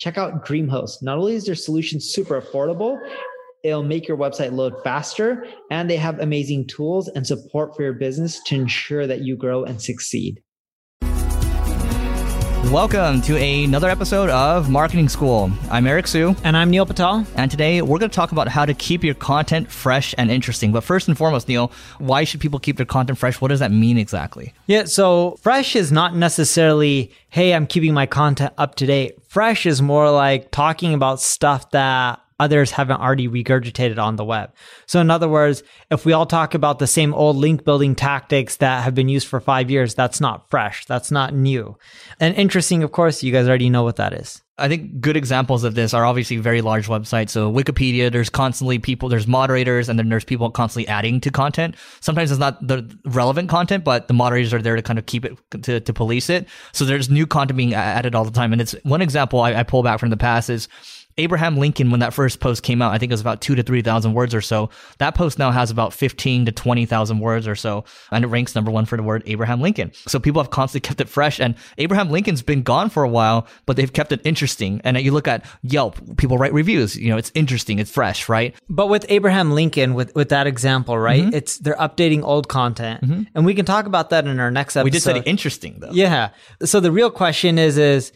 Check out DreamHost. Not only is their solution super affordable, it'll make your website load faster, and they have amazing tools and support for your business to ensure that you grow and succeed. Welcome to another episode of Marketing School. I'm Eric Siu. And I'm Neil Patel. And today we're going to talk about how to keep your content fresh and interesting. But first and foremost, Neil, why should people keep their content fresh? What does that mean exactly? Yeah, so fresh is not necessarily, hey, I'm keeping my content up to date. Fresh is more like talking about stuff that others haven't already regurgitated on the web. So in other words, if we all talk about the same old link building tactics that have been used for five years, that's not fresh. That's not new. And interesting, of course, you guys already know what that is. I think good examples of this are obviously very large websites. So Wikipedia, there's constantly people, there's moderators, and then there's people constantly adding to content. Sometimes it's not the relevant content, but the moderators are there to kind of keep it to, to police it. So there's new content being added all the time. And it's one example I, I pull back from the past is Abraham Lincoln, when that first post came out, I think it was about two to 3,000 words or so. That post now has about 15 to 20,000 words or so, and it ranks number one for the word Abraham Lincoln. So people have constantly kept it fresh, and Abraham Lincoln's been gone for a while, but they've kept it interesting. And you look at Yelp, people write reviews, you know, it's interesting, it's fresh, right? But with Abraham Lincoln, with, with that example, right? Mm-hmm. It's, they're updating old content. Mm-hmm. And we can talk about that in our next episode. We just said interesting though. Yeah. So the real question is, is,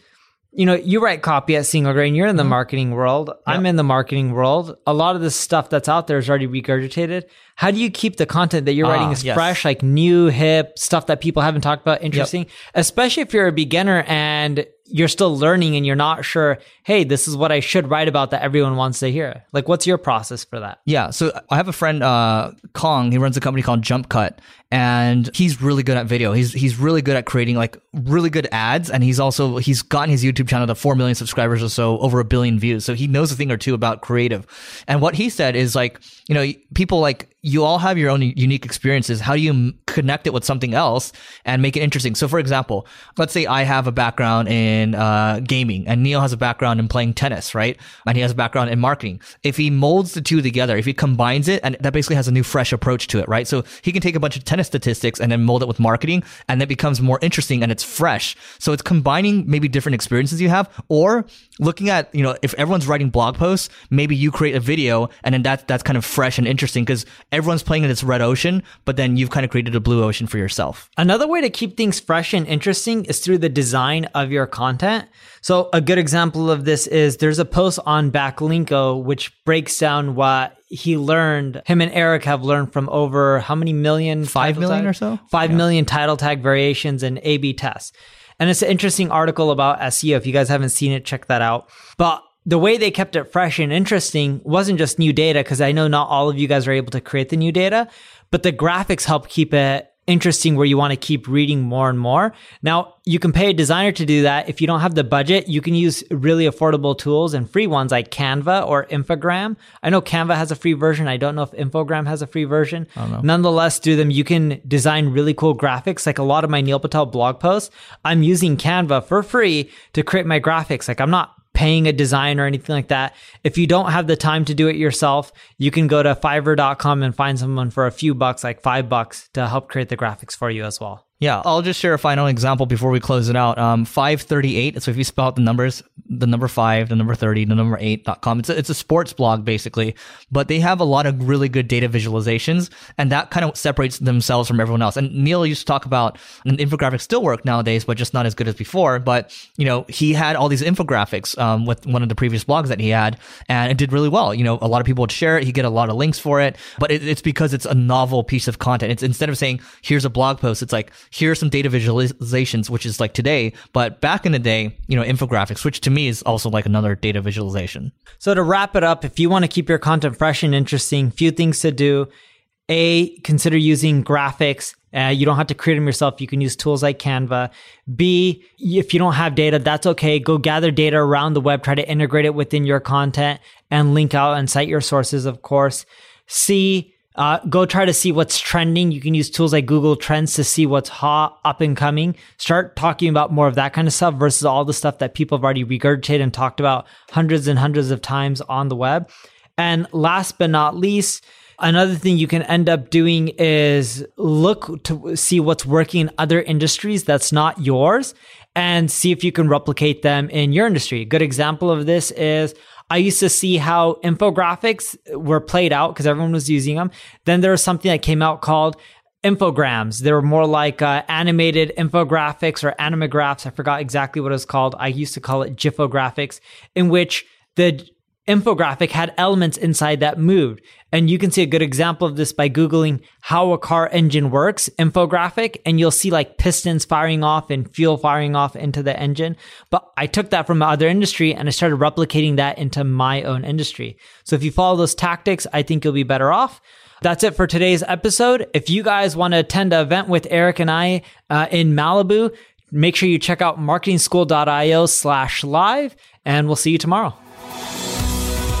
you know, you write copy at Single Grain. You're in the mm-hmm. marketing world. Yep. I'm in the marketing world. A lot of the stuff that's out there is already regurgitated. How do you keep the content that you're writing is ah, yes. fresh, like new, hip stuff that people haven't talked about, interesting? Yep. Especially if you're a beginner and you're still learning and you're not sure, hey, this is what I should write about that everyone wants to hear. Like, what's your process for that? Yeah. So I have a friend, uh, Kong, he runs a company called JumpCut and he's really good at video. He's, he's really good at creating like really good ads. And he's also, he's gotten his YouTube channel to 4 million subscribers or so, over a billion views. So he knows a thing or two about creative. And what he said is like, you know, people like you all have your own unique experiences. How do you connect it with something else and make it interesting? So, for example, let's say I have a background in uh, gaming and Neil has a background in playing tennis, right? And he has a background in marketing. If he molds the two together, if he combines it, and that basically has a new, fresh approach to it, right? So he can take a bunch of tennis statistics and then mold it with marketing, and it becomes more interesting and it's fresh. So it's combining maybe different experiences you have, or looking at you know if everyone's writing blog posts, maybe you create a video, and then that's that's kind of fresh and interesting because everyone's playing in this red ocean, but then you've kind of created a blue ocean for yourself. Another way to keep things fresh and interesting is through the design of your content. So a good example of this is there's a post on Backlinko which breaks down what he learned, him and Eric have learned from over how many million? Five million tag, or so? Five yeah. million title tag variations and A B tests. And it's an interesting article about SEO. If you guys haven't seen it, check that out. But the way they kept it fresh and interesting wasn't just new data, because I know not all of you guys are able to create the new data, but the graphics help keep it interesting where you want to keep reading more and more. Now, you can pay a designer to do that. If you don't have the budget, you can use really affordable tools and free ones like Canva or Infogram. I know Canva has a free version. I don't know if Infogram has a free version. Nonetheless, do them. You can design really cool graphics. Like a lot of my Neil Patel blog posts, I'm using Canva for free to create my graphics. Like I'm not paying a design or anything like that. If you don't have the time to do it yourself, you can go to fiverr.com and find someone for a few bucks, like five bucks, to help create the graphics for you as well. Yeah, I'll just share a final example before we close it out. Um, 538. So if you spell out the numbers, the number five, the number 30, the number eight.com. It's a, it's a sports blog basically, but they have a lot of really good data visualizations and that kind of separates themselves from everyone else. And Neil used to talk about an infographics still work nowadays, but just not as good as before. But, you know, he had all these infographics, um, with one of the previous blogs that he had and it did really well. You know, a lot of people would share it. He get a lot of links for it, but it, it's because it's a novel piece of content. It's instead of saying, here's a blog post, it's like, here are some data visualizations, which is like today, but back in the day, you know, infographics, which to me is also like another data visualization. So to wrap it up, if you want to keep your content fresh and interesting, few things to do. A, consider using graphics Uh, you don't have to create them yourself. You can use tools like Canva. B, if you don't have data, that's okay. Go gather data around the web, try to integrate it within your content and link out and cite your sources, of course. C, uh, go try to see what's trending. You can use tools like Google Trends to see what's hot, up and coming. Start talking about more of that kind of stuff versus all the stuff that people have already regurgitated and talked about hundreds and hundreds of times on the web. And last but not least, Another thing you can end up doing is look to see what's working in other industries that's not yours and see if you can replicate them in your industry. A good example of this is I used to see how infographics were played out because everyone was using them. Then there was something that came out called infograms. They were more like uh, animated infographics or animagraphs. I forgot exactly what it was called. I used to call it GIFographics, in which the infographic had elements inside that moved. And you can see a good example of this by Googling how a car engine works infographic, and you'll see like pistons firing off and fuel firing off into the engine. But I took that from other industry and I started replicating that into my own industry. So if you follow those tactics, I think you'll be better off. That's it for today's episode. If you guys want to attend an event with Eric and I uh, in Malibu, make sure you check out marketingschool.io slash live, and we'll see you tomorrow.